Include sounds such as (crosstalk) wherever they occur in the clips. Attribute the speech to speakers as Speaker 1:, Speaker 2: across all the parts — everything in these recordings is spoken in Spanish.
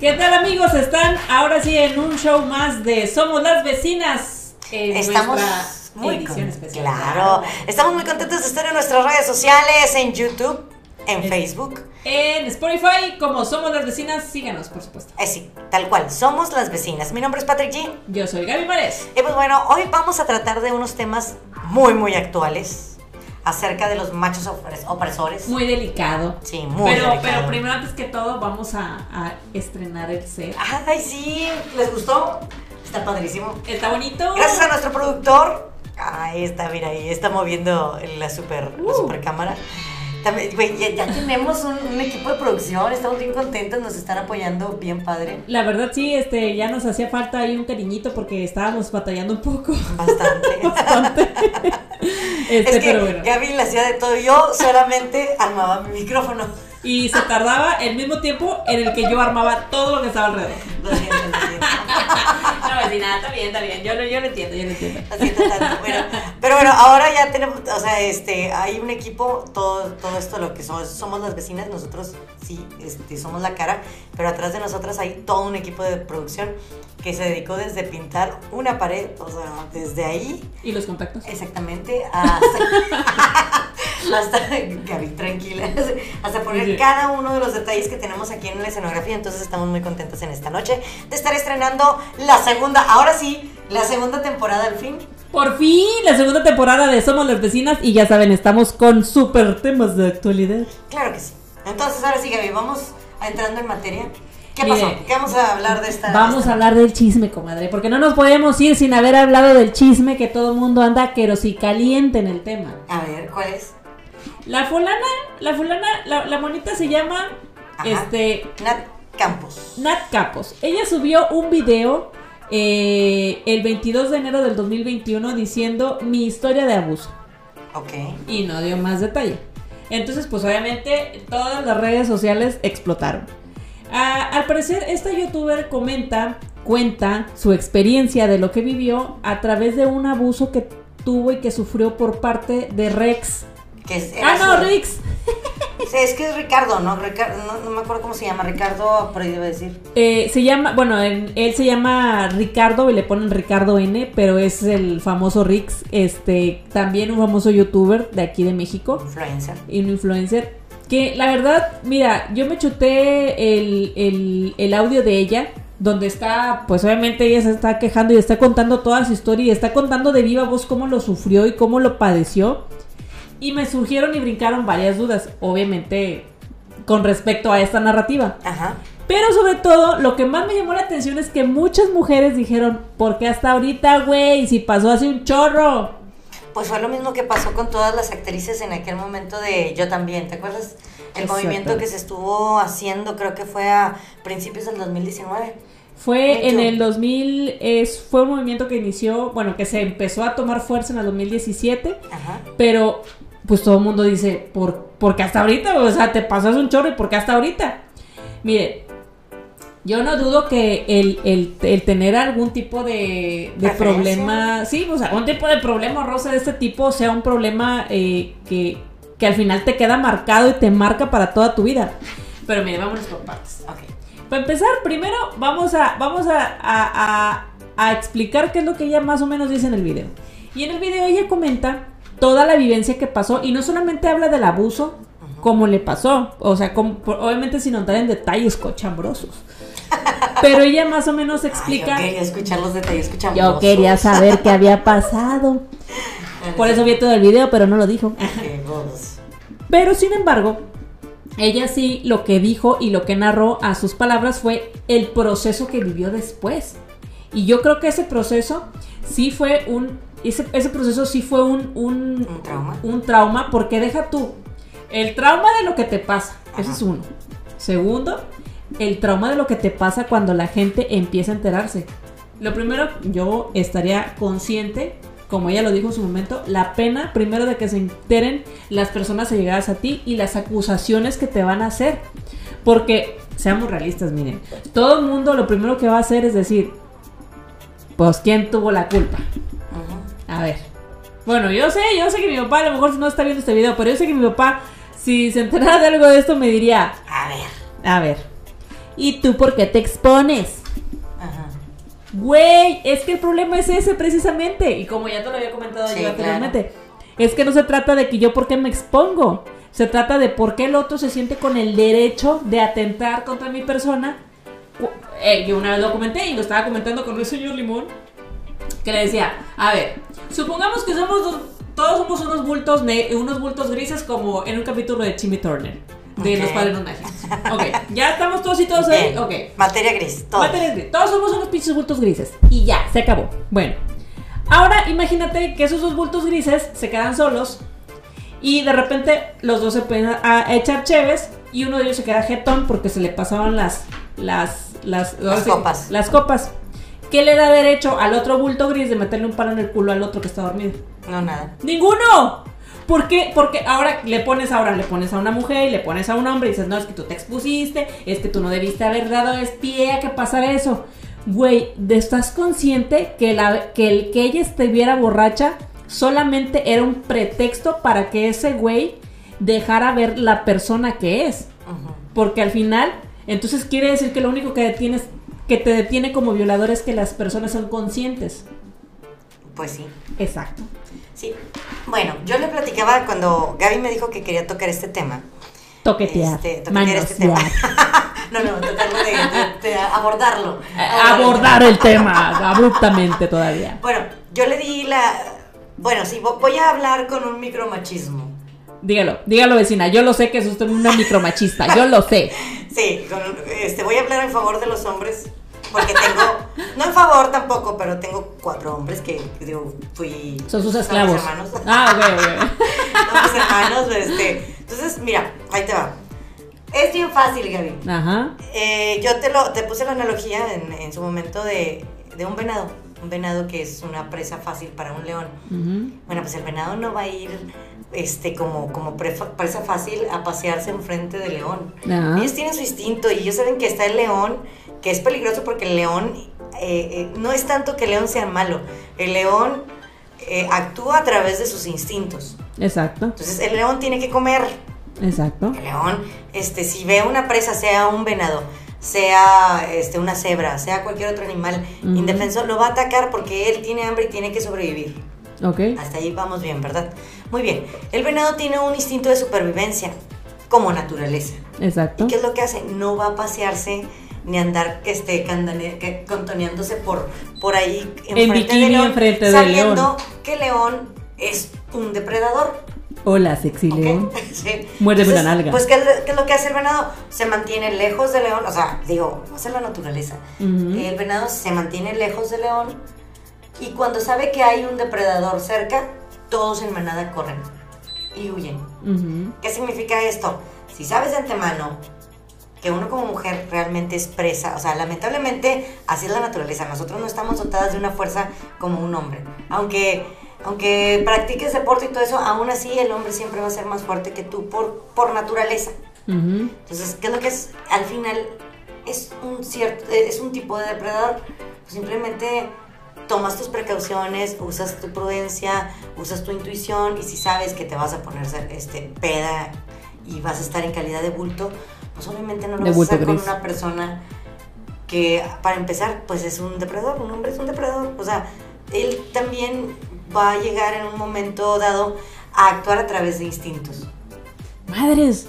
Speaker 1: ¿Qué tal amigos? Están ahora sí en un show más de Somos las Vecinas. En
Speaker 2: Estamos muy
Speaker 1: edición especial.
Speaker 2: Claro, estamos muy contentos de estar en nuestras redes sociales, en YouTube, en Facebook.
Speaker 1: En Spotify, como Somos las Vecinas, síganos, por supuesto.
Speaker 2: Eh, sí, tal cual, somos las vecinas. Mi nombre es Patrick G.
Speaker 1: Yo soy Gaby Mares.
Speaker 2: Y pues bueno, hoy vamos a tratar de unos temas muy, muy actuales acerca de los machos opres- opresores.
Speaker 1: Muy delicado.
Speaker 2: Sí, muy
Speaker 1: pero,
Speaker 2: delicado.
Speaker 1: pero primero, antes que todo, vamos a, a estrenar el set.
Speaker 2: Ay, sí, ¿les gustó? Está padrísimo.
Speaker 1: Está bonito.
Speaker 2: Gracias a nuestro productor. Ahí está, mira, ahí está moviendo la super, la
Speaker 1: Uh.
Speaker 2: super cámara. También, güey, ya, ya tenemos un, un equipo de producción, estamos bien contentos, nos están apoyando bien padre.
Speaker 1: La verdad sí, este, ya nos hacía falta ahí un cariñito porque estábamos batallando un poco.
Speaker 2: Bastante. (laughs)
Speaker 1: Bastante. Este,
Speaker 2: es que
Speaker 1: pero bueno.
Speaker 2: Gaby le hacía de todo, yo solamente armaba mi micrófono.
Speaker 1: Y se tardaba el mismo tiempo en el que yo armaba todo lo que estaba alrededor.
Speaker 2: Lo siento, lo siento.
Speaker 1: No, vecina, está bien, está bien. Yo, lo- yo lo entiendo, yo lo entiendo.
Speaker 2: Lo siento tanto. Bueno, pero bueno, ahora ya tenemos, o sea, este, hay un equipo, todo, todo esto lo que somos, somos las vecinas, nosotros sí, este, somos la cara, pero atrás de nosotras hay todo un equipo de producción que se dedicó desde pintar una pared, o sea, desde ahí
Speaker 1: ¿Y los contactos?
Speaker 2: exactamente hasta, (laughs) (laughs) hasta Gaby, tranquila, (laughs) hasta poner
Speaker 1: Sí.
Speaker 2: cada uno de los detalles que tenemos aquí en la escenografía, entonces estamos muy contentos en esta noche de estar estrenando la segunda, ahora sí, la segunda temporada al fin.
Speaker 1: Por fin, la segunda temporada de Somos las Vecinas y ya saben, estamos con super temas de actualidad.
Speaker 2: Claro que sí. Entonces, ahora sí, Gaby, vamos entrando en materia. ¿Qué
Speaker 1: Mire,
Speaker 2: pasó? ¿Qué vamos a hablar de esta?
Speaker 1: Vamos
Speaker 2: esta-
Speaker 1: a hablar del chisme, comadre, porque no nos podemos ir sin haber hablado del chisme que todo el mundo anda caliente en el tema.
Speaker 2: A ver, ¿cuál es?
Speaker 1: La fulana, la fulana, la, la monita se llama,
Speaker 2: Ajá.
Speaker 1: este,
Speaker 2: Nat Campos.
Speaker 1: Nat Capos. Ella subió un video eh, el 22 de enero del 2021 diciendo mi historia de abuso.
Speaker 2: Ok.
Speaker 1: y no dio más detalle. Entonces, pues obviamente todas las redes sociales explotaron. Ah, al parecer, esta youtuber comenta, cuenta su experiencia de lo que vivió a través de un abuso que tuvo y que sufrió por parte de Rex. Ah, no,
Speaker 2: su-
Speaker 1: Rex.
Speaker 2: Sí, es que es Ricardo, ¿no? Ricardo, no, no me acuerdo cómo se llama. Ricardo, por ahí debe decir.
Speaker 1: Eh, se llama, bueno, en- él se llama Ricardo y le ponen Ricardo N, pero es el famoso Rix, este, también un famoso youtuber de aquí de México.
Speaker 2: Influencer.
Speaker 1: y un influencer. Que la verdad, mira, yo me chuté el, el, el audio de ella, donde está, pues obviamente ella se está quejando y está contando toda su historia y está contando de viva voz cómo lo sufrió y cómo lo padeció. Y me surgieron y brincaron varias dudas, obviamente con respecto a esta narrativa.
Speaker 2: Ajá.
Speaker 1: Pero sobre todo, lo que más me llamó la atención es que muchas mujeres dijeron, ¿por qué hasta ahorita, güey? Si pasó hace un chorro.
Speaker 2: Pues fue lo mismo que pasó con todas las actrices en aquel momento de Yo también, ¿te acuerdas? El
Speaker 1: Exacto.
Speaker 2: movimiento que se estuvo haciendo, creo que fue a principios del 2019.
Speaker 1: Fue en el 2000, es, fue un movimiento que inició, bueno, que se empezó a tomar fuerza en el 2017,
Speaker 2: Ajá.
Speaker 1: pero pues todo el mundo dice, ¿por, porque hasta ahorita? O sea, te pasas un chorro y ¿por qué hasta ahorita? Mire, yo no dudo que el, el- el tener algún tipo de, problema, sí, o sea, algún tipo de problema rosa de este tipo sea un problema eh, que, que al final te queda marcado y te marca para toda tu vida. Pero mire, vámonos por partes.
Speaker 2: Ok.
Speaker 1: Para empezar, primero vamos a, vamos a, a- a- a explicar qué es lo que ella más o menos dice en el video. Y en el video ella comenta toda la vivencia que pasó y no solamente habla del abuso, como le pasó, o sea, como- obviamente sin entrar en detalles cochambrosos. Pero ella más o menos explica...
Speaker 2: Ay, yo quería escuchar los detalles, escuchamos.
Speaker 1: Yo quería saber qué había (laughs) pasado. Por eso vi todo el video, pero no lo dijo. Pero sin embargo, ella sí lo que dijo y lo que narró a sus palabras fue el proceso que vivió después. Y yo creo que ese proceso sí fue un. Ese, ese proceso sí fue un, un,
Speaker 2: ¿Un trauma?
Speaker 1: un trauma, porque deja tú. El trauma de lo que te pasa. Ese
Speaker 2: Ajá.
Speaker 1: es uno. Segundo, el trauma de lo que te pasa cuando la gente empieza a enterarse. Lo primero, yo estaría consciente, como ella lo dijo en su momento, la pena primero de que se enteren las personas allegadas a ti y las acusaciones que te van a hacer. Porque, seamos realistas, miren, todo el mundo lo primero que va a hacer es decir, pues, ¿quién tuvo la culpa? A ver. Bueno, yo sé, yo sé que mi papá a lo mejor no está viendo este video, pero yo sé que mi papá, si se enterara de algo de esto, me diría,
Speaker 2: A ver.
Speaker 1: a ver, ¿y tú por qué te expones?
Speaker 2: Ajá.
Speaker 1: Güey, es que el problema es ese precisamente. Y como ya te lo había comentado
Speaker 2: Sí,
Speaker 1: yo anteriormente, es que no se trata de que yo por qué me expongo. Se trata de por qué el otro se siente con el derecho de atentar contra mi persona. Eh, yo una vez lo comenté y lo estaba comentando con el señor Limón. Que le decía, a ver, supongamos que somos dos- todos somos unos bultos, unos bultos grises como en un capítulo de Timmy Turner. De
Speaker 2: Ok.
Speaker 1: los padres no mágicos. Ok, ya estamos todos y todos ahí. Ok.
Speaker 2: Materia gris, todo.
Speaker 1: Materias grises. Todos somos unos pinches bultos grises. Y ya, se acabó. Bueno. Ahora imagínate que esos dos bultos grises se quedan solos. Y de repente los dos se pueden a, a echar cheves. Y uno de ellos se queda jetón porque se le pasaban las. Las, las, ahora sí,
Speaker 2: copas.
Speaker 1: Las copas. ¿Qué le da derecho al otro bulto gris de meterle un palo en el culo al otro que está dormido?
Speaker 2: No, nada.
Speaker 1: ¡Ninguno! ¿Por qué? Porque ahora le pones ahora, le pones a una mujer y le pones a un hombre y dices, no, es que tú te expusiste, es que tú no debiste haber dado es pie a que pasara eso. Güey, ¿de- ¿estás consciente que, la, que el que ella estuviera borracha solamente era un pretexto para que ese güey dejara ver la persona que es? Porque al final, entonces quiere decir que lo único que detienes, que te detiene como violador es que las personas son conscientes.
Speaker 2: Pues sí.
Speaker 1: Exacto.
Speaker 2: Sí. Bueno, yo le platicaba cuando Gaby me dijo que quería tocar este tema.
Speaker 1: Toquetear.
Speaker 2: Este, toquetear este tema. (laughs) no, no, tocarlo de, de- de abordarlo.
Speaker 1: abordar el tema abruptamente todavía.
Speaker 2: Bueno, yo le di la. Bueno, sí, vo- voy a hablar con un micromachismo.
Speaker 1: Dígalo, dígalo vecina, yo lo sé que es usted una micromachista, yo lo sé. (laughs)
Speaker 2: Sí, con- este, voy a hablar en favor de los hombres. Porque tengo. No en favor tampoco, pero tengo cuatro hombres que, digo, fui.
Speaker 1: Son sus
Speaker 2: mis
Speaker 1: esclavos.
Speaker 2: hermanos.
Speaker 1: Ah, ok, ok. (laughs)
Speaker 2: Son mis hermanos, este. Entonces, mira, ahí te va. Es bien fácil, Gaby.
Speaker 1: Ajá.
Speaker 2: Eh, yo te, lo, te puse la analogía en, en su momento de, de un venado. Un venado que es una presa fácil para un león. Bueno, pues el venado no va a ir este, como, como presa fácil a pasearse enfrente del león.
Speaker 1: Ajá.
Speaker 2: Ellos tienen su instinto y ellos saben que está el león, que es peligroso porque el león eh, eh, no es tanto que el león sea malo. El león eh, actúa a través de sus instintos.
Speaker 1: Exacto,
Speaker 2: Entonces el león tiene que comer.
Speaker 1: exacto.
Speaker 2: El león, este, si ve una presa, sea un venado, sea este, una cebra, sea cualquier otro animal
Speaker 1: Ujú.
Speaker 2: indefenso, lo va a atacar porque él tiene hambre y tiene que sobrevivir.
Speaker 1: Ok.
Speaker 2: Hasta ahí vamos bien, ¿verdad? Muy bien. El venado tiene un instinto de supervivencia como naturaleza.
Speaker 1: Exacto.
Speaker 2: ¿Y qué es lo que hace? No va a pasearse ni andar este, contoneándose por, por ahí
Speaker 1: En bikini
Speaker 2: del león,
Speaker 1: enfrente
Speaker 2: sabiendo
Speaker 1: león.
Speaker 2: que león es un depredador.
Speaker 1: Hola, sexy
Speaker 2: ¿ok?
Speaker 1: león. (laughs)
Speaker 2: Sí.
Speaker 1: Muérdeme la nalga.
Speaker 2: Pues, ¿qué es, lo- qué es lo que hace el venado? Se mantiene lejos del león, o sea, digo, hace la naturaleza. El venado se mantiene lejos del león y cuando sabe que hay un depredador cerca, todos en manada corren y huyen. ¿Qué significa esto? Si sabes de antemano que uno como mujer realmente es presa, o sea, lamentablemente así es la naturaleza, nosotros no estamos dotadas de una fuerza como un hombre, aunque, aunque practiques deporte y todo eso, aún así el hombre siempre va a ser más fuerte que tú por, por naturaleza. Entonces, ¿qué es lo que es? Al final es un cierto, es un tipo de depredador. Pues simplemente tomas tus precauciones, usas tu prudencia, usas tu intuición y si sabes que te vas a poner este, peda y vas a estar en calidad de bulto, pues obviamente no lo
Speaker 1: De
Speaker 2: vas a con una persona que para empezar pues es un depredador, un hombre es un depredador. O sea, él también va a llegar en un momento dado a actuar a través de instintos.
Speaker 1: Madres.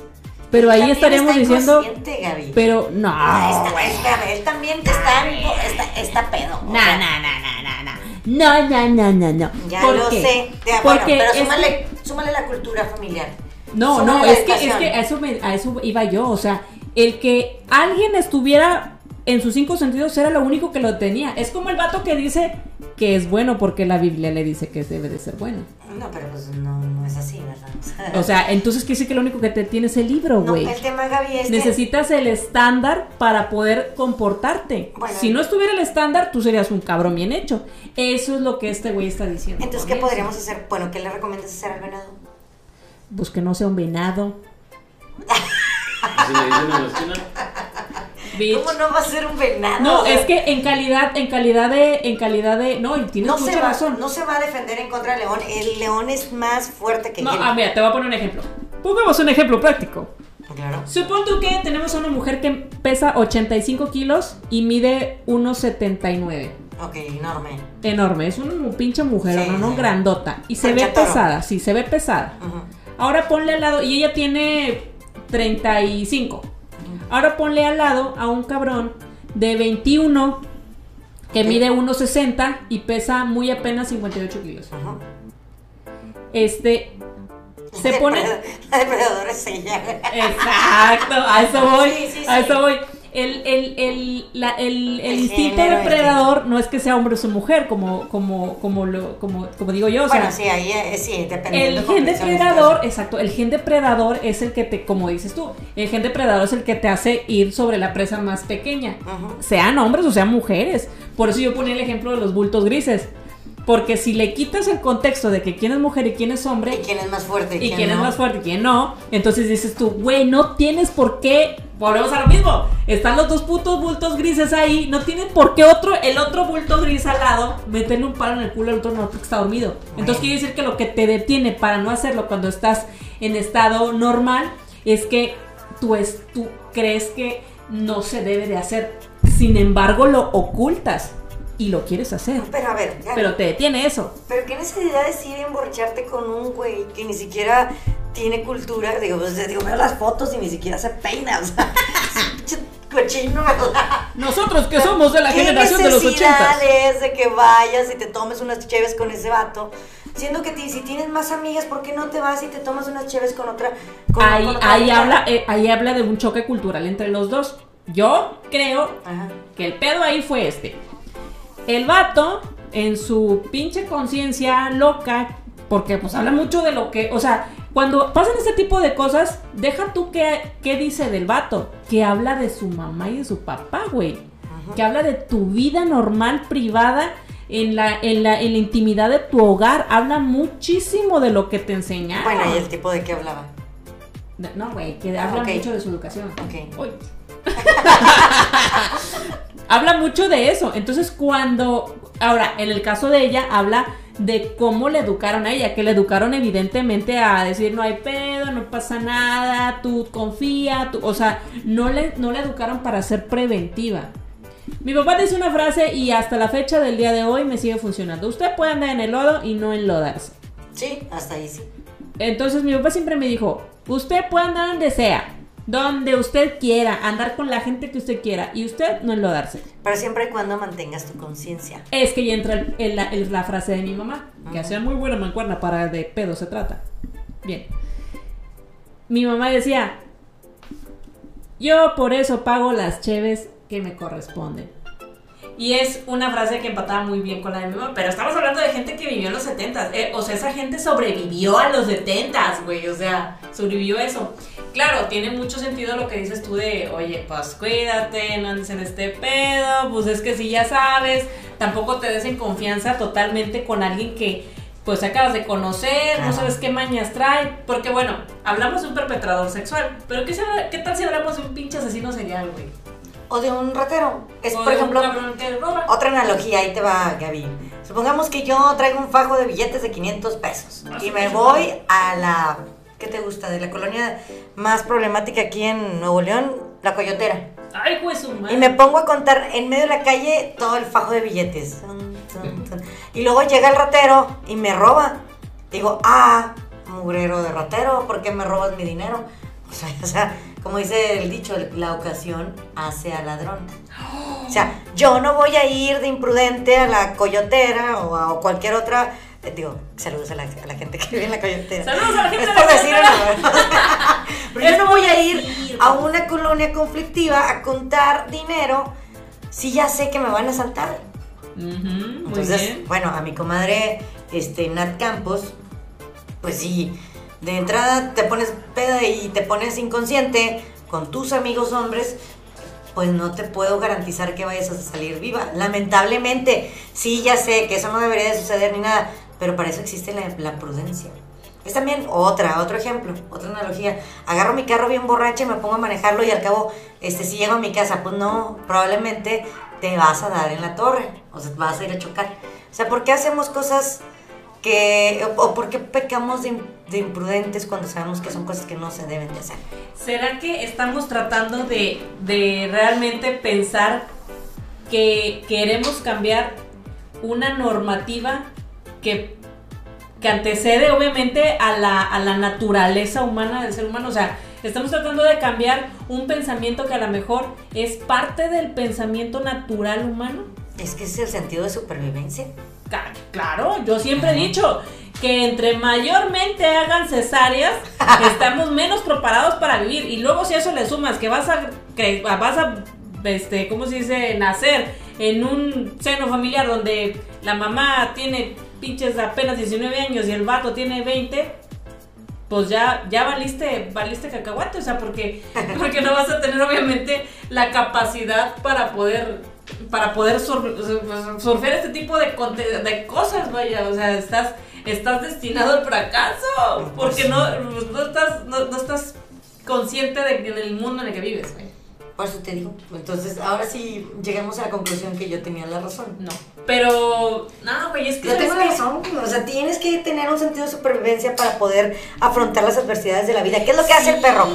Speaker 1: Pero ahí
Speaker 2: También
Speaker 1: estaríamos
Speaker 2: está
Speaker 1: diciendo.
Speaker 2: Gaby.
Speaker 1: Pero no.
Speaker 2: Ah, está- espérame, él también está, está, está pedo.
Speaker 1: No,
Speaker 2: sea,
Speaker 1: no, no, no, no, no. No, no, no, no, no.
Speaker 2: Ya
Speaker 1: ¿Por
Speaker 2: lo
Speaker 1: qué?
Speaker 2: sé. Ya, bueno,
Speaker 1: Porque
Speaker 2: pero
Speaker 1: es
Speaker 2: súmale, súmale la cultura familiar.
Speaker 1: No, no, es que, es que a, eso me- a eso iba yo. O sea, el que alguien estuviera en sus cinco sentidos era lo único que lo tenía. Es como el vato que dice que es bueno porque la Biblia le dice que debe de ser bueno.
Speaker 2: No, pero pues no, no es así, ¿verdad? (laughs)
Speaker 1: O sea, entonces quiere decir que lo único que te tiene es el libro,
Speaker 2: no,
Speaker 1: güey.
Speaker 2: el tema, Gaby, es que-
Speaker 1: Necesitas el estándar para poder comportarte.
Speaker 2: Bueno.
Speaker 1: si no estuviera el estándar, tú serías un cabrón bien hecho. Eso es lo que este güey está diciendo.
Speaker 2: Entonces, ¿qué podríamos hacer? Bueno, ¿qué le recomiendas hacer al venado?
Speaker 1: Pues que no sea un venado.
Speaker 3: Así le dicen en la esquina.
Speaker 1: Bitch.
Speaker 2: ¿Cómo no va a ser un venado?
Speaker 1: No,
Speaker 2: O sea,
Speaker 1: es que en calidad, en calidad de, en calidad de, no, y tienes
Speaker 2: no se,
Speaker 1: mucha
Speaker 2: va,
Speaker 1: razón.
Speaker 2: no se va a defender en contra del león. El león es más fuerte que
Speaker 1: No,
Speaker 2: él.
Speaker 1: ah, mira, te voy a poner un ejemplo. Pongamos un ejemplo práctico.
Speaker 2: Claro.
Speaker 1: Supón tú que tenemos a una mujer que pesa 85 kilos y mide 1,79.
Speaker 2: Ok, enorme.
Speaker 1: Enorme, es una pinche mujer,
Speaker 2: Sí,
Speaker 1: ¿no?
Speaker 2: sí.
Speaker 1: Grandota. Y se ve
Speaker 2: toro.
Speaker 1: pesada, sí, se ve pesada.
Speaker 2: Ujú.
Speaker 1: Ahora ponle al lado, y ella tiene 35. Ahora ponle al lado a un cabrón de 21 que mide 1,60 y pesa muy apenas 58 kilos.
Speaker 2: Ujú.
Speaker 1: Este se (laughs) pone.
Speaker 2: La depredadora es ella.
Speaker 1: Exacto, a eso voy.
Speaker 2: Sí, sí,
Speaker 1: a
Speaker 2: sí.
Speaker 1: eso voy. El, el, el, la- el- el instinto depredador no es que sea hombre o mujer, como, como, como, lo, como, como digo yo. O
Speaker 2: bueno,
Speaker 1: sea,
Speaker 2: sí, ahí eh, sí, dependiendo.
Speaker 1: el gen depredador, exacto, el gen depredador es el que te, como dices tú, el gen depredador es el que te hace ir sobre la presa más pequeña,
Speaker 2: Ujú.
Speaker 1: sean hombres o sean mujeres. Por eso yo ponía el ejemplo de los bultos grises. Porque si le quitas el contexto de que quién es mujer y quién es hombre,
Speaker 2: ¿Y quién es más fuerte?
Speaker 1: y quién es
Speaker 2: no?
Speaker 1: más fuerte y quién no. Entonces dices tú, güey, no tienes por qué. Volvemos a lo mismo. Están los dos putos bultos grises ahí. No tienen por qué otro, el otro bulto gris al lado, meterle un palo en el culo al otro no porque está dormido. Entonces quiere decir que lo que te detiene para no hacerlo cuando estás en estado normal es que tú, es, tú crees que no se debe de hacer. Sin embargo, lo ocultas y lo quieres hacer.
Speaker 2: Pero a ver, ya-
Speaker 1: Pero te detiene eso.
Speaker 2: Pero qué necesidad de ir a emborracharte con un güey que ni siquiera tiene cultura. Digo, pues, digo, veo las fotos y ni siquiera se peina. O sea, (laughs) cochino.
Speaker 1: Nosotros que somos de la
Speaker 2: ¿Qué
Speaker 1: generación de los
Speaker 2: necesidad
Speaker 1: ochentas.
Speaker 2: es de que vayas y te tomes unas cheves con ese vato? Siendo que si tienes más amigas, ¿por qué no te vas y te tomas unas cheves con otra? Con,
Speaker 1: ahí,
Speaker 2: con otra
Speaker 1: ahí habla, eh, ahí habla de un choque cultural entre los dos. Yo creo
Speaker 2: Ajá.
Speaker 1: que el pedo ahí fue este. El vato, en su pinche conciencia loca, porque pues habla mucho de lo que, o sea, cuando pasan este tipo de cosas, deja tú qué, qué dice del vato, que habla de su mamá y de su papá, güey. Que habla de tu vida normal, privada, en la, en, la, en la intimidad de tu hogar. Habla muchísimo de lo que te enseñaron.
Speaker 2: Bueno, ¿y el tipo de qué hablaba?
Speaker 1: No, güey, que habla mucho de su educación.
Speaker 2: Ok.
Speaker 1: Uy. (laughs) habla mucho de eso. Entonces, cuando. Ahora, en el caso de ella, habla de cómo le educaron a ella. Que le educaron, evidentemente, a decir: no hay pedo, no pasa nada, tú confía. Tú, o sea, no le, no le educaron para ser preventiva. Mi papá dice una frase y hasta la fecha del día de hoy me sigue funcionando. Usted puede andar en el lodo y no enlodarse.
Speaker 2: Sí, hasta ahí sí.
Speaker 1: Entonces mi papá siempre me dijo, usted puede andar donde sea, donde usted quiera, andar con la gente que usted quiera y usted no enlodarse.
Speaker 2: Pero siempre y cuando mantengas tu conciencia.
Speaker 1: Es que ya entra el- el- la, el- la frase de mi mamá, que hacía muy buena mancuerna para de pedo se trata. Bien. Mi mamá decía, yo por eso pago las cheves que me corresponden. Y es una frase que empataba muy bien con la de mi mamá. Pero estamos hablando de gente que vivió en los 70 o sea, esa gente sobrevivió a los 70 güey. O sea, sobrevivió eso. Claro, tiene mucho sentido lo que dices tú de, oye, pues cuídate, no andes en este pedo. Pues es que si ya sabes, tampoco te des en confianza totalmente con alguien que pues acabas de conocer, no sabes qué mañas trae. Porque bueno, hablamos de un perpetrador sexual. Pero ¿qué, qué tal si hablamos de un pinche asesino serial, güey?
Speaker 2: O de un ratero. Es,
Speaker 1: O
Speaker 2: por ejemplo, otra analogía, ahí te va, Gaby. Supongamos que yo traigo un fajo de billetes de 500 pesos
Speaker 1: Ah,
Speaker 2: y me voy a la, ¿qué te gusta? De la colonia más problemática aquí en Nuevo León, la Coyotera.
Speaker 1: Ay, pues.
Speaker 2: Y me pongo a contar en medio de la calle todo el fajo de billetes. Y luego llega el ratero y me roba. Digo, ah, mugrero de ratero, ¿por qué me robas mi dinero? O sea, (laughs) o sea, como dice el dicho, la ocasión hace al ladrón. O sea, yo no voy a ir de imprudente a la coyotera o a cualquier otra. eh, Digo, saludos a la, a la gente que vive en la coyotera.
Speaker 1: Saludos a la gente
Speaker 2: Es por
Speaker 1: la
Speaker 2: decir (laughs) Pero yo no voy a ir a una colonia conflictiva a contar dinero si ya sé que me van a asaltar.
Speaker 1: Ujú, muy
Speaker 2: Entonces,
Speaker 1: bien.
Speaker 2: bueno, a mi comadre este, Nat Campos, pues sí, de entrada te pones peda y te pones inconsciente con tus amigos hombres, pues no te puedo garantizar que vayas a salir viva. Lamentablemente, sí, ya sé que eso no debería de suceder ni nada, pero para eso existe la, la prudencia. Es también otra, otro ejemplo, otra analogía. Agarro mi carro bien borracha y me pongo a manejarlo y al cabo, este, si llego a mi casa, pues no, probablemente te vas a dar en la torre, o sea, vas a ir a chocar. O sea, ¿por qué hacemos cosas que, o, por qué pecamos de, de imprudentes cuando sabemos que son cosas que no se deben de hacer.
Speaker 1: ¿Será que estamos tratando de, de realmente pensar que queremos cambiar una normativa que, que antecede obviamente a la, a la naturaleza humana del ser humano? O sea, estamos tratando de cambiar un pensamiento que a lo mejor es parte del pensamiento natural humano.
Speaker 2: Es que es el sentido de supervivencia.
Speaker 1: Claro, yo siempre he dicho que entre mayormente hagan cesáreas, (laughs) estamos menos preparados para vivir. Y luego si a eso le sumas que vas a, que vas a, este, ¿cómo se dice? Nacer en un seno familiar donde la mamá tiene pinches apenas 19 años y el vato tiene 20, pues ya, ya valiste, valiste cacahuate, o sea, porque, (laughs) porque no vas a tener obviamente la capacidad para poder, para poder sur- surfear este tipo de, de cosas, vaya, o sea, estás, estás destinado al fracaso, porque no, no estás, no, no estás consciente de del mundo en el que vives.
Speaker 2: Por eso te digo. Entonces, ahora sí llegamos a la conclusión que yo tenía la razón.
Speaker 1: No, pero, no, güey, es que...
Speaker 2: Yo tengo razón, o sea, tienes que tener un sentido de supervivencia para poder afrontar las adversidades de la vida. ¿Qué es lo que hace el perro?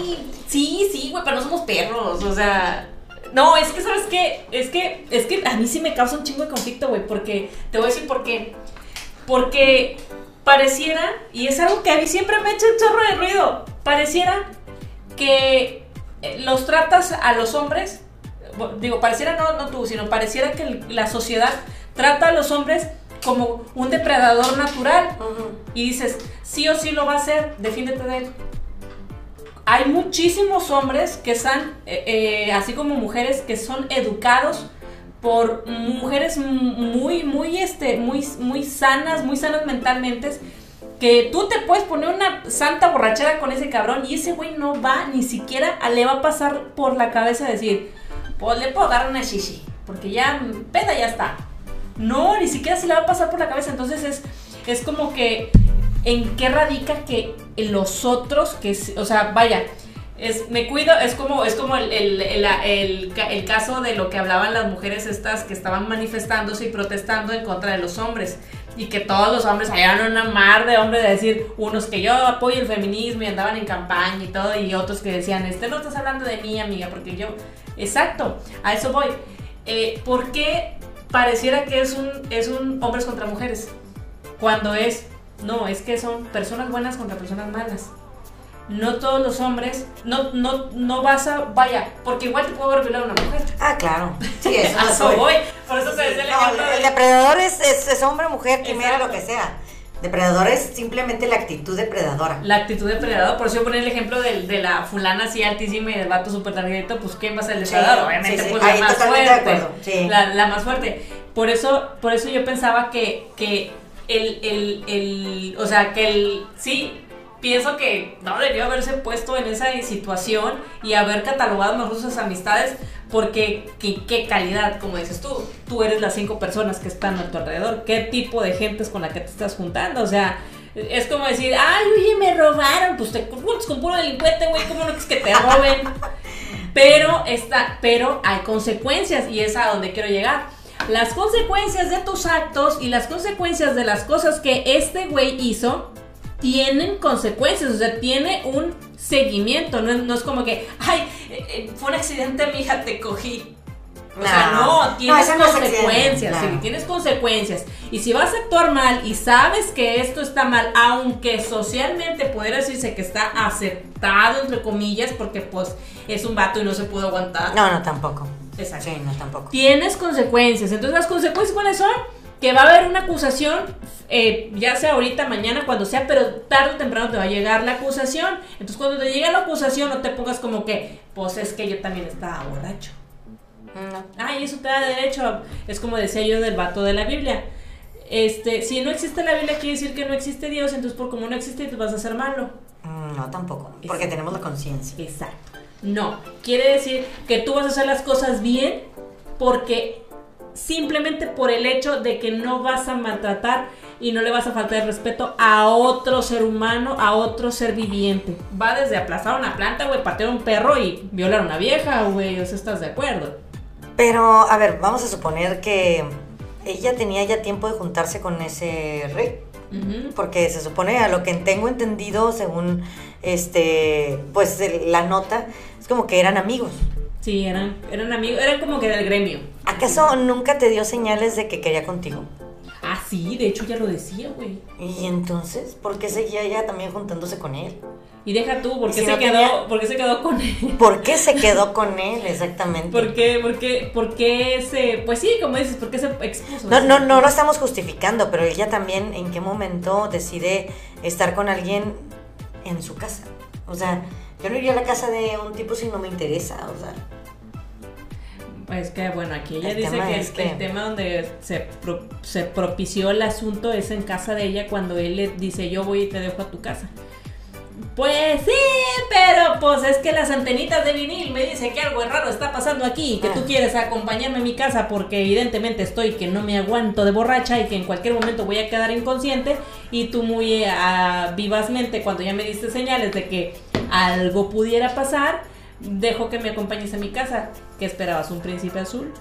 Speaker 1: Sí, sí, güey, pero no somos perros, o sea. No, es que, ¿sabes qué? Es que, es que a mí sí me causa un chingo de conflicto, güey, porque, te voy a decir por qué. Porque pareciera, y es algo que a mí siempre me echa un chorro de ruido, pareciera que eh, los tratas a los hombres, digo, pareciera no, no tú, sino pareciera que la sociedad trata a los hombres como un depredador natural y dices, sí o sí lo va a hacer, defiéndete de él. Hay muchísimos hombres que están, eh, eh, así como mujeres, que son educados por mujeres muy, muy, este, muy, muy sanas, muy sanas mentalmente, que tú te puedes poner una santa borrachera con ese cabrón y ese güey no va, ni siquiera le va a pasar por la cabeza decir, pues le puedo dar una shishi, porque ya peda ya está. No, ni siquiera se le va a pasar por la cabeza. Entonces es, es como que en qué radica que los otros, que, o sea, vaya, es, me cuido, es como, es como el, el- el- el ca- el caso de lo que hablaban las mujeres estas que estaban manifestándose y protestando en contra de los hombres. Y que todos los hombres hallaban una mar de hombres de decir, unos que yo apoyo el feminismo y andaban en campaña y todo, y otros que decían, este no estás hablando de mí, amiga, porque yo, exacto, a eso voy. Eh, ¿Por qué pareciera que es un, es un hombres contra mujeres? Cuando es, no, es que son personas buenas contra personas malas. No todos los hombres, no, no, no vas a, vaya, porque igual te puedo haber violado a una mujer.
Speaker 2: Ah, claro. Sí, eso (laughs)
Speaker 1: A voy. Por eso te decía el
Speaker 2: No,
Speaker 1: ejemplo
Speaker 2: el
Speaker 1: de-
Speaker 2: depredador es, es, es hombre, mujer, quimera, lo que sea. Depredador es simplemente la actitud depredadora.
Speaker 1: La actitud depredador, por eso yo ponía el ejemplo del- de, la fulana así altísima y del vato súper targuito, pues ¿quién va a ser el
Speaker 2: Sí,
Speaker 1: depredador? Obviamente,
Speaker 2: sí, sí.
Speaker 1: pues
Speaker 2: Ahí
Speaker 1: la más
Speaker 2: de
Speaker 1: fuerte.
Speaker 2: acuerdo, sí.
Speaker 1: La, la más fuerte. Por eso, por eso yo pensaba que, que el, el, el, o sea, que el, sí, pienso que no debió haberse puesto en esa situación y haber catalogado mejor sus amistades, porque qué, qué calidad, como dices tú, tú eres las cinco personas que están a tu alrededor, qué tipo de gente es con la que te estás juntando, o sea, es como decir, ay, oye, me robaron, pues te juntas con puro delincuente, güey, ¿cómo no es que te roben? (laughs) Pero, está, pero hay consecuencias y es a donde quiero llegar. Las consecuencias de tus actos y las consecuencias de las cosas que este güey hizo tienen consecuencias, o sea, tiene un seguimiento, no es, no es como que, ay, eh, eh, fue un accidente, mija, te cogí. O sea,
Speaker 2: No.
Speaker 1: tienes
Speaker 2: eso no es accidente,
Speaker 1: consecuencias, sí, tienes consecuencias. Y si vas a actuar mal y sabes que esto está mal, aunque socialmente pudiera decirse que está aceptado, entre comillas, porque pues es un vato y no se pudo aguantar.
Speaker 2: No, no, tampoco.
Speaker 1: Exacto.
Speaker 2: Sí, no, tampoco.
Speaker 1: Tienes consecuencias. Entonces, ¿las consecuencias cuáles son? Que va a haber una acusación, eh, ya sea ahorita, mañana, cuando sea, pero tarde o temprano te va a llegar la acusación. Entonces, cuando te llegue la acusación, no te pongas como que, pues es que yo también estaba borracho.
Speaker 2: No.
Speaker 1: Ay, eso te da derecho. Es como decía yo del vato de la Biblia. Este, si no existe la Biblia, quiere decir que no existe Dios, entonces por como no existe, te vas a hacer malo.
Speaker 2: Mm, No, tampoco. Porque tenemos la conciencia.
Speaker 1: Exacto. No, quiere decir que tú vas a hacer las cosas bien porque simplemente por el hecho de que no vas a maltratar y no le vas a faltar el respeto a otro ser humano, a otro ser viviente. Va desde aplastar una planta, güey, patear un perro y violar a una vieja, güey, o sea, ¿estás de acuerdo?
Speaker 2: Pero, a ver, vamos a suponer que ella tenía ya tiempo de juntarse con ese rey. Porque se supone, a lo que tengo entendido, según este, pues la nota, es como que eran amigos.
Speaker 1: Sí, eran, eran amigos, eran como que del gremio.
Speaker 2: ¿Acaso nunca te dio señales de que quería contigo?
Speaker 1: Ah, sí, de hecho ya lo decía, güey.
Speaker 2: Y entonces, ¿por qué seguía ella también juntándose con él?
Speaker 1: Y deja tú, ¿por
Speaker 2: ¿Y
Speaker 1: qué
Speaker 2: si
Speaker 1: se
Speaker 2: no
Speaker 1: quedó,
Speaker 2: tenía-
Speaker 1: por qué se quedó con él?
Speaker 2: ¿Por qué se (laughs) quedó con él exactamente?
Speaker 1: ¿Por qué, por qué, por qué se, pues sí, como dices, por qué se expuso?
Speaker 2: No, no, no lo estamos justificando, pero ella también en qué momento decide estar con alguien en su casa. O sea, yo no iría a la casa de un tipo si no me interesa, o sea.
Speaker 1: Pues que bueno, aquí ella
Speaker 2: El
Speaker 1: dice que,
Speaker 2: es
Speaker 1: el-
Speaker 2: que-
Speaker 1: el tema donde se, pro- se propició el asunto es en casa de ella cuando él le dice yo voy y te dejo a tu casa. Pues sí, pero pues es que las antenitas de vinil me dicen que algo raro está pasando aquí, que tú
Speaker 2: Ah.
Speaker 1: quieres acompañarme a mi casa porque evidentemente estoy que no me aguanto de borracha y que en cualquier momento voy a quedar inconsciente y tú muy eh, ah, vivazmente cuando ya me diste señales de que algo pudiera pasar, dejo que me acompañes a mi casa, que esperabas un príncipe azul.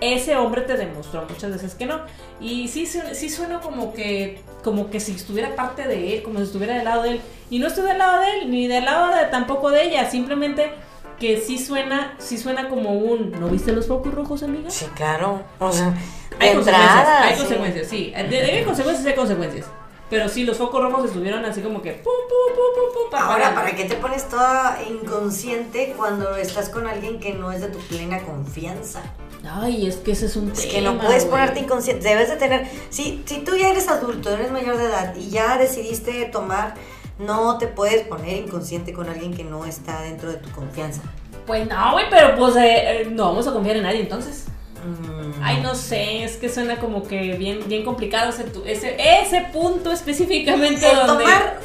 Speaker 1: Ese hombre te demostró muchas veces que no. Y sí, sí suena como que, como que si estuviera parte de él, como si estuviera del lado de él. Y no estoy del lado de él, ni del lado de tampoco de ella. Simplemente que sí suena, sí suena como un. ¿No viste los focos rojos, amiga?
Speaker 2: Sí, claro. O sea, de
Speaker 1: Hay consecuencias,
Speaker 2: entrada.
Speaker 1: hay
Speaker 2: sí.
Speaker 1: consecuencias, sí. De, de- hay consecuencias, hay consecuencias. Pero sí, los focos rojos estuvieron así como que. pum, pum, pum, pum, pum,
Speaker 2: Ahora. ¿para qué te pones toda inconsciente cuando estás con alguien que no es de tu plena confianza?
Speaker 1: Ay, es que ese es un
Speaker 2: Es
Speaker 1: tema.
Speaker 2: que no puedes
Speaker 1: güey.
Speaker 2: ponerte inconsciente, debes de tener, si, si tú ya eres adulto, eres mayor de edad y ya decidiste tomar, no te puedes poner inconsciente con alguien que no está dentro de tu confianza.
Speaker 1: Pues no, güey, pero pues eh, eh, no vamos a confiar en nadie entonces.
Speaker 2: Mm.
Speaker 1: Ay, no sé, es que suena como que bien, bien complicado ese, ese, ese punto específicamente
Speaker 2: El
Speaker 1: donde...
Speaker 2: tomar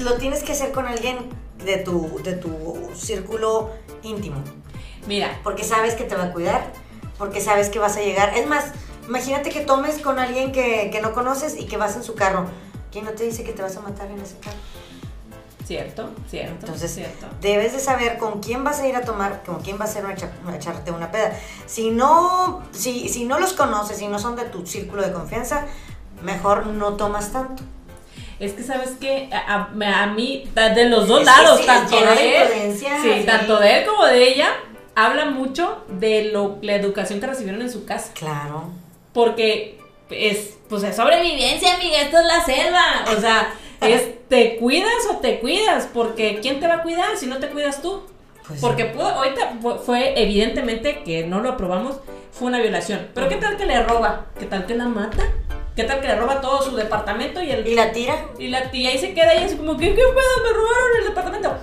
Speaker 2: lo tienes que hacer con alguien de tu, de tu círculo íntimo,
Speaker 1: Mira,
Speaker 2: porque sabes que te va a cuidar, porque sabes que vas a llegar. Es más, imagínate que tomes con alguien que, que no conoces y que vas en su carro. ¿Quién no te dice que te vas a matar en ese carro?
Speaker 1: cierto, cierto,
Speaker 2: Entonces,
Speaker 1: cierto.
Speaker 2: debes de saber con quién vas a ir a tomar, con quién vas a ir a echarte una peda. Si no, si, si no los conoces, si no son de tu círculo de confianza, mejor no tomas tanto.
Speaker 1: Es que sabes que a, a- a mí, de los dos
Speaker 2: Es
Speaker 1: lados,
Speaker 2: sí,
Speaker 1: tanto
Speaker 2: de
Speaker 1: él, sí,
Speaker 2: sí.
Speaker 1: tanto de él como de ella, habla mucho de lo, la educación que recibieron en su casa.
Speaker 2: Claro.
Speaker 1: Porque es, pues es sobrevivencia, amiga, esto es la selva. O sea, es (laughs) te cuidas o te cuidas, porque ¿quién te va a cuidar si no te cuidas tú?
Speaker 2: Pues
Speaker 1: Porque pudo- ahorita fue evidentemente que no lo aprobamos, fue una violación. Pero ¿qué tal que le roba? ¿Qué tal que la mata? ¿Qué tal que le roba todo su departamento y el
Speaker 2: ¿Y la tira?
Speaker 1: y, la, y ahí se queda ella así como, ¿qué, qué pedo? Me robaron el departamento.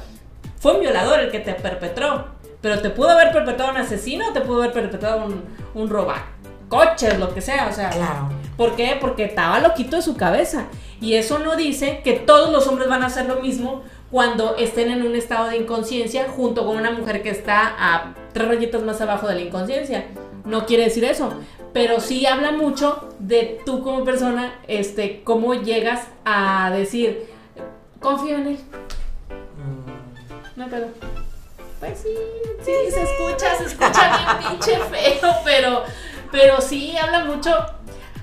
Speaker 1: Fue un violador el que te perpetró. Pero te pudo haber perpetrado un asesino o te pudo haber perpetrado un, un robacoches, lo que sea. O sea,
Speaker 2: Claro.
Speaker 1: ¿por qué? Porque estaba loquito de su cabeza. Y eso no dice que todos los hombres van a hacer lo mismo cuando estén en un estado de inconsciencia junto con una mujer que está a tres rayitas más abajo de la inconsciencia. No quiere decir eso. Pero sí habla mucho de tú como persona, este, cómo llegas a decir, confío en él,
Speaker 2: Mm.
Speaker 1: no hay pedo. Pues sí, sí, se escucha, se (laughs) escucha bien pinche feo, pero, pero sí habla mucho,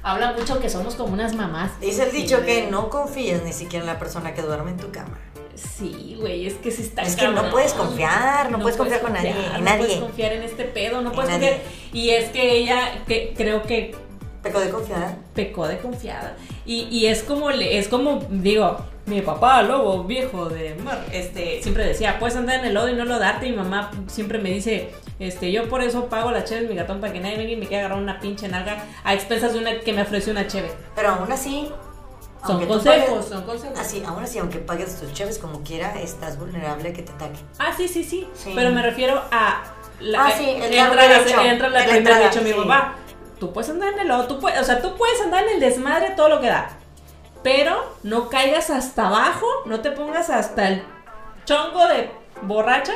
Speaker 1: habla mucho que somos como unas mamás.
Speaker 2: Dice el dicho
Speaker 1: Sí,
Speaker 2: que no confíes ni siquiera en la persona que duerme en tu cama.
Speaker 1: Sí, güey, es que sí está
Speaker 2: Es que no puedes confiar, no puedes confiar con nadie, en
Speaker 1: no
Speaker 2: nadie.
Speaker 1: puedes confiar en este pedo, no
Speaker 2: En
Speaker 1: puedes
Speaker 2: nadie.
Speaker 1: confiar. Y es que ella, que creo que
Speaker 2: Pecó de confiar.
Speaker 1: pecó de confiada. Y, y es como, es como, digo, mi papá, lobo viejo de mar, este, siempre decía, puedes andar en el lodo y no lo darte. Y mi mamá siempre me dice, este, yo por eso pago la cheve de mi gatón para que nadie venga y me quiera agarrar una pinche nalga a expensas de una que me ofreció una cheve.
Speaker 2: Pero aún así.
Speaker 1: Son consejos,
Speaker 2: pagues-
Speaker 1: son consejos.
Speaker 2: Así, aún así, aunque pagues tus cheves como quiera, estás vulnerable a que te ataquen.
Speaker 1: Ah, sí, sí, sí,
Speaker 2: Sí.
Speaker 1: Pero me refiero a. La,
Speaker 2: Ah, sí, el
Speaker 1: entra, la,
Speaker 2: derecho,
Speaker 1: entra la
Speaker 2: la
Speaker 1: primera dicho mi
Speaker 2: sí.
Speaker 1: papá. Tú puedes andar en el lodo, tú puedes, o sea, tú puedes andar en el desmadre todo lo que da. Pero no caigas hasta abajo, no te pongas hasta el chongo de borracha,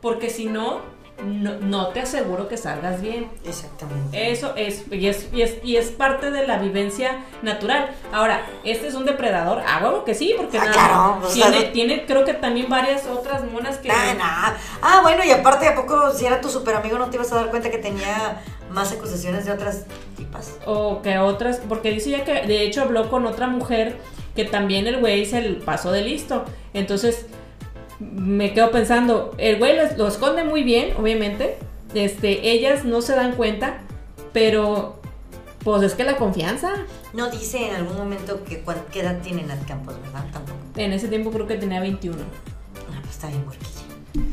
Speaker 1: porque si no, no, no te aseguro que salgas bien.
Speaker 2: Exactamente.
Speaker 1: Eso es y, es, y es, y es parte de la vivencia natural. Ahora, este es un depredador, ah, huevo que sí, porque
Speaker 2: Ah,
Speaker 1: nada,
Speaker 2: claro, o sea,
Speaker 1: tiene, tiene creo que también varias otras monas que...
Speaker 2: Nah, nah. Ah, bueno, y aparte, ¿a poco si era tu super amigo no te ibas a dar cuenta que tenía más acusaciones de otras tipas?
Speaker 1: O que otras, porque dice ya que de hecho habló con otra mujer que también el güey se el pasó de listo. Entonces, me quedo pensando, el güey lo, lo esconde muy bien, obviamente. Este, ellas no se dan cuenta, pero pues es que la confianza.
Speaker 2: No dice en algún momento que cuál, qué edad tiene Nat Campos, ¿verdad? Tampoco.
Speaker 1: En ese tiempo creo que tenía 21.
Speaker 2: Ah, pues está bien huerquilla.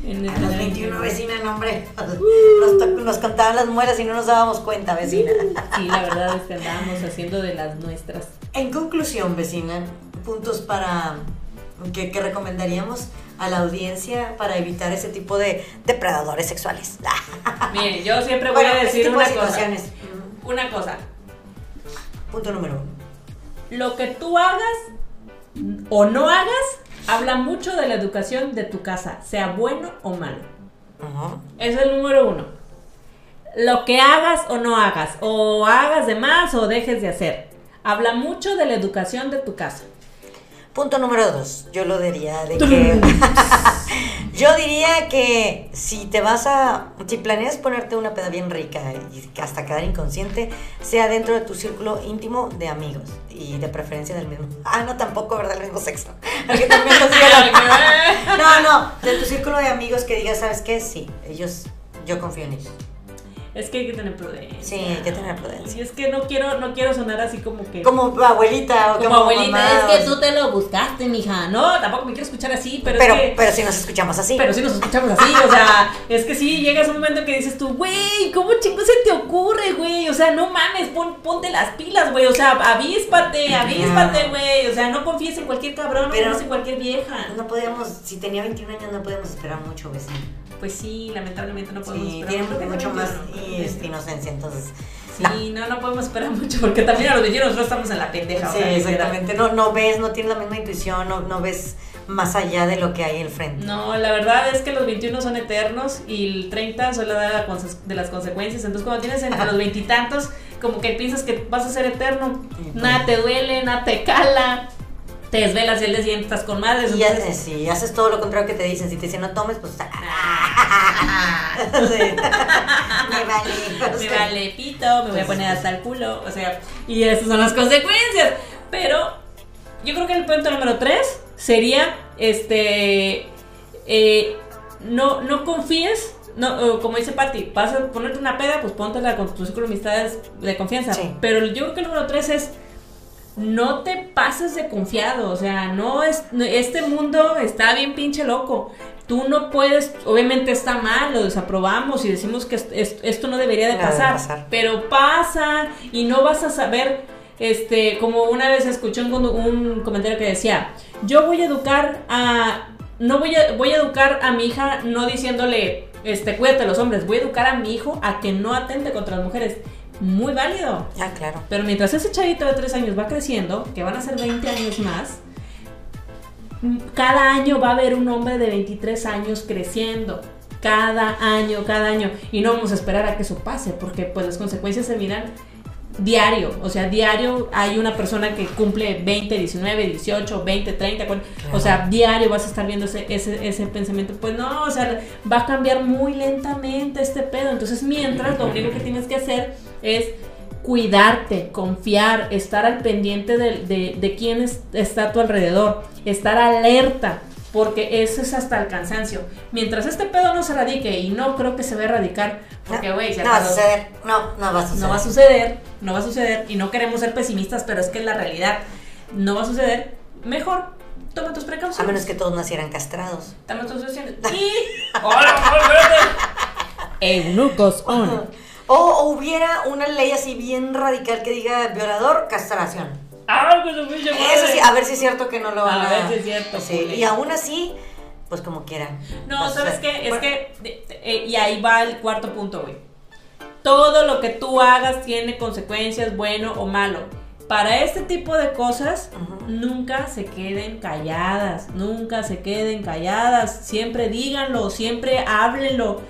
Speaker 1: En
Speaker 2: A
Speaker 1: el-
Speaker 2: los 21 vecina, no hombre. Nos, nos contaban las muelas y no nos dábamos cuenta, vecina. (laughs)
Speaker 1: Sí, la verdad es que andábamos haciendo de las nuestras.
Speaker 2: En conclusión, vecina, puntos para que, que recomendaríamos a la audiencia para evitar ese tipo de depredadores sexuales. (laughs)
Speaker 1: Miren, yo siempre voy
Speaker 2: Bueno,
Speaker 1: a decir
Speaker 2: tipo
Speaker 1: una
Speaker 2: de
Speaker 1: cosa. Una cosa.
Speaker 2: Punto número uno.
Speaker 1: Lo que tú hagas o no hagas habla mucho de la educación de tu casa, sea bueno o malo.
Speaker 2: Ajá.
Speaker 1: Eso es el número uno. Lo que hagas o no hagas, o hagas de más o dejes de hacer, habla mucho de la educación de tu casa.
Speaker 2: Punto número dos, yo lo diría de (laughs) que (laughs) yo diría que si te vas a si planeas ponerte una peda bien rica y hasta quedar inconsciente, sea dentro de tu círculo íntimo de amigos y de preferencia del mismo. (laughs) Ah, no tampoco, ¿verdad? El mismo sexo. Porque también los No, no, de tu círculo de amigos que digas, ¿sabes qué? Sí, ellos yo confío en ellos.
Speaker 1: Es que hay que tener prudencia.
Speaker 2: Sí, hay que tener prudencia.
Speaker 1: Y es que no quiero, no quiero sonar así como que.
Speaker 2: Como abuelita o
Speaker 1: como
Speaker 2: como,
Speaker 1: abuelita,
Speaker 2: mamá,
Speaker 1: es que tú te lo buscaste, mija. No, tampoco me quiero escuchar así, pero,
Speaker 2: pero,
Speaker 1: es que.
Speaker 2: pero si nos escuchamos así.
Speaker 1: Pero sí nos escuchamos así, o sea, (laughs) es que sí, llegas un momento que dices tú, güey, ¿cómo chingo se te ocurre, güey? O sea, no mames, pon- ponte las pilas, güey, o sea, avíspate, avíspate, güey, o sea, no confíes en cualquier cabrón, no confíes en cualquier vieja.
Speaker 2: No podíamos, si tenía 21 años no podíamos esperar mucho, vecino.
Speaker 1: Pues sí, lamentablemente no podemos
Speaker 2: Sí,
Speaker 1: esperar
Speaker 2: tienen mucho más
Speaker 1: 21,
Speaker 2: y, este, inocencia, entonces.
Speaker 1: Sí, no, no podemos esperar mucho porque también a los 21 nosotros estamos en la pendeja, o
Speaker 2: Sí,
Speaker 1: sea,
Speaker 2: exactamente. No, no ves, no tienes la misma intuición, no, no ves más allá de lo que hay al frente.
Speaker 1: No, la verdad es que los 21 son eternos y el 30 son la edad de, las consecuencias. Entonces, cuando tienes entre los veintitantos, como que piensas que vas a ser eterno.
Speaker 2: Pues-
Speaker 1: Nada te duele, nada te cala. Te desvelas y el día siguiente estás con madres.
Speaker 2: Y
Speaker 1: entonces-
Speaker 2: si haces todo lo contrario que te dicen, si te dicen no tomes, pues. (laughs) (laughs) Sí. Me vale.
Speaker 1: me vale pito, me voy a poner hasta el culo. O sea, y esas son las consecuencias. Pero yo creo que el punto número 3 sería este. eh, no, no confíes. No, como dice Patti, vas a ponerte una peda, pues póntela con tu círculo de amistades de confianza.
Speaker 2: Sí.
Speaker 1: Pero yo creo que el número 3 es no te pases de confiado, o sea, no es no- este mundo está bien pinche loco. Tú no puedes, obviamente está mal, lo desaprobamos y decimos que es- es- esto no debería de
Speaker 2: No debe
Speaker 1: pasar, pero pasa y no vas a saber, este, como una vez escuché un, un comentario que decía, yo voy a educar a, no voy a, voy a educar a mi hija no diciéndole, este, cuídate los hombres, voy a educar a mi hijo a que no atente contra las mujeres. Muy válido.
Speaker 2: Ah, claro.
Speaker 1: Pero mientras ese chavito de 3 años va creciendo, que van a ser 20 años más, cada año va a haber un hombre de 23 años creciendo. Cada año, cada año. Y no vamos a esperar a que eso pase, porque pues las consecuencias se miran diario. O sea, diario hay una persona que cumple 20, 19, 18, 20, 30. cuan- O sea, diario vas a estar viendo ese, ese, ese pensamiento. Pues no, o sea, va a cambiar muy lentamente este pedo. Entonces, mientras, lo único que tienes que hacer es cuidarte, confiar, estar al pendiente de, de, de quién es- está a tu alrededor, estar alerta, porque eso es hasta el cansancio. Mientras este pedo no se radique, y no creo que se va a erradicar, porque,
Speaker 2: no,
Speaker 1: güey, se
Speaker 2: no va a suceder. No, no va a suceder.
Speaker 1: No va a suceder, no va a suceder, y no queremos ser pesimistas, pero es que la realidad no va a suceder. Mejor, toma tus
Speaker 2: A
Speaker 1: precauciones.
Speaker 2: menos que todos nacieran castrados.
Speaker 1: Toma tus precauciones. (laughs) Y. ¡Hola, Eunucos on. (laughs)
Speaker 2: O, o hubiera una ley así bien radical que diga violador, castración.
Speaker 1: ¡Ah, pues madre!
Speaker 2: Eso sí, a ver si es cierto que no lo van
Speaker 1: A
Speaker 2: a...
Speaker 1: ver si es cierto,
Speaker 2: Sí, y aún así, pues como quieran.
Speaker 1: No, ¿sabes qué? Es que, eh, y ahí va el cuarto punto, güey. Todo lo que tú hagas tiene consecuencias, bueno o malo. Para este tipo de cosas,
Speaker 2: Ujú.
Speaker 1: nunca se queden calladas, nunca se queden calladas. Siempre díganlo, siempre háblenlo.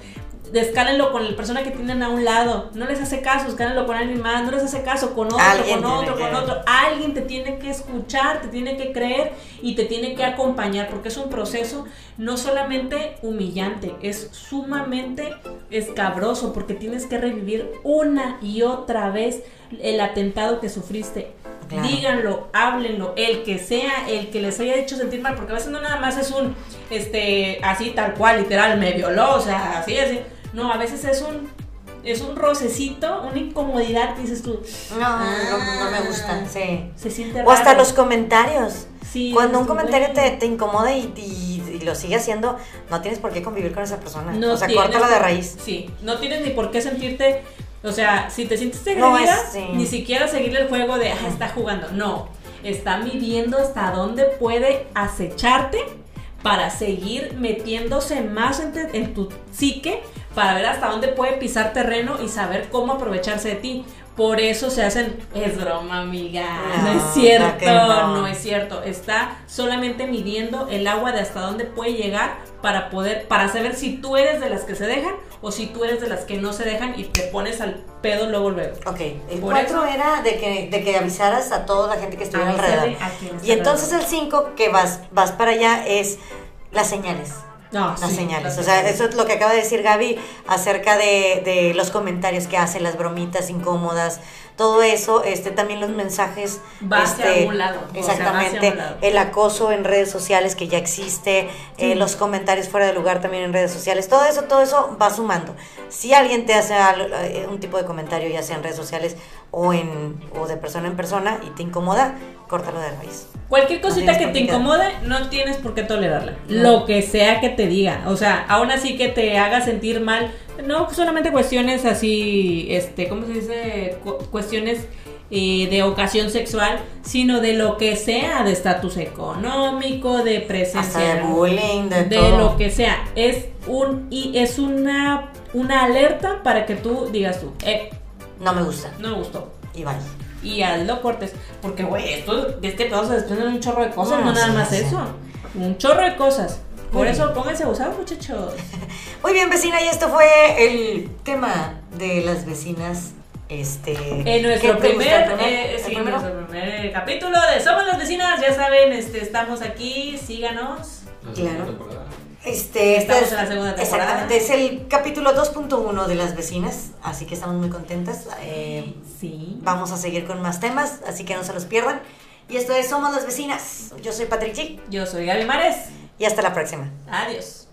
Speaker 1: Descálenlo con la persona que tienen a un lado. No les hace caso, escálenlo con alguien más. No les hace caso con otro,
Speaker 2: Alguien
Speaker 1: con otro, con otro. Alguien te tiene que escuchar, te tiene que creer y te tiene que acompañar porque es un proceso no solamente humillante, es sumamente escabroso porque tienes que revivir una y otra vez el atentado que sufriste.
Speaker 2: Claro.
Speaker 1: díganlo, háblenlo, el que sea, el que les haya hecho sentir mal, porque a veces no nada más es un, este, así tal cual, literal, me violó, o sea, así, así. No, a veces es un, es un rocecito, una incomodidad, dices tú.
Speaker 2: No, no, no me gusta, sí.
Speaker 1: Se siente
Speaker 2: O hasta
Speaker 1: raro.
Speaker 2: los comentarios.
Speaker 1: Sí,
Speaker 2: Cuando un comentario te, te incomoda y, y- y lo sigue haciendo, no tienes por qué convivir con esa persona.
Speaker 1: No
Speaker 2: o sea,
Speaker 1: tienes
Speaker 2: córtalo de raíz.
Speaker 1: Sí, no tienes ni por qué sentirte, o sea, si te sientes
Speaker 2: No,
Speaker 1: agredida,
Speaker 2: es- sí.
Speaker 1: ni siquiera seguirle el juego de, ah, está jugando. No, está midiendo hasta dónde puede acecharte para seguir metiéndose más en, te- en tu psique, para ver hasta dónde puede pisar terreno y saber cómo aprovecharse de ti. Por eso se hacen, es broma, amiga, no,
Speaker 2: No,
Speaker 1: es cierto,
Speaker 2: no.
Speaker 1: no es cierto. Está solamente midiendo el agua de hasta dónde puede llegar para poder, para saber si tú eres de las que se dejan o si tú eres de las que no se dejan y te pones al pedo luego luego.
Speaker 2: Ok, el
Speaker 1: Por
Speaker 2: 4
Speaker 1: eso-
Speaker 2: era de que, de que avisaras a toda la gente que estuviera alrededor. Y entonces el. 5 que vas, vas para allá es las señales.
Speaker 1: No,
Speaker 2: Las
Speaker 1: sí,
Speaker 2: señales.
Speaker 1: las
Speaker 2: O sea, eso es lo que acaba de decir Gaby acerca de, de los comentarios que hace, las bromitas incómodas, todo eso, este, también los mensajes.
Speaker 1: Va hacia
Speaker 2: este,
Speaker 1: un lado, o sea, hacia
Speaker 2: Exactamente.
Speaker 1: lado.
Speaker 2: El acoso en redes sociales que ya existe, eh,
Speaker 1: Sí.
Speaker 2: los comentarios fuera de lugar también en redes sociales, todo eso, todo eso va sumando. Si alguien te hace eh, un tipo de comentario, ya sea en redes sociales o, en, o de persona en persona, y te incomoda, córtalo de raíz.
Speaker 1: Cualquier
Speaker 2: No
Speaker 1: cosita
Speaker 2: tienes
Speaker 1: que te incomode, no tienes por qué tolerarla.
Speaker 2: No.
Speaker 1: Lo que sea que te diga. O sea, aún así que te haga sentir mal. No solamente cuestiones así, este, ¿cómo se dice? Cu- cuestiones eh, de ocasión sexual, sino de lo que sea, de estatus económico, de presencia.
Speaker 2: Hasta de bullying, de,
Speaker 1: de
Speaker 2: todo.
Speaker 1: lo que sea. Es un y es una una alerta para que tú digas tú, eh,
Speaker 2: No me gusta.
Speaker 1: no me gustó.
Speaker 2: Y vale.
Speaker 1: Y hazlo cortes. Porque, güey, esto de este pedo se desprenden un chorro de cosas,
Speaker 2: No,
Speaker 1: no, nada
Speaker 2: sí,
Speaker 1: más
Speaker 2: sí.
Speaker 1: eso. Un chorro de cosas. Por
Speaker 2: Muy
Speaker 1: eso pónganse a usar, muchachos. (laughs)
Speaker 2: Muy bien, vecina, y esto fue el tema de las vecinas. Este.
Speaker 1: En nuestro primer,
Speaker 2: ¿El primer-
Speaker 1: eh, sí, nuestro primer capítulo de Somos las Vecinas, ya saben, este, estamos aquí, síganos.
Speaker 3: La
Speaker 2: Claro. Este,
Speaker 1: Estamos
Speaker 2: es-
Speaker 1: en la segunda temporada.
Speaker 2: Exactamente, es el capítulo 2.1 de las vecinas, así que estamos muy contentas. Eh,
Speaker 1: Sí.
Speaker 2: vamos a seguir con más temas, así que no se los pierdan. Y esto es Somos las Vecinas. Yo soy Patrick G,
Speaker 1: Yo soy Gaby Mares.
Speaker 2: y hasta la próxima.
Speaker 1: Adiós.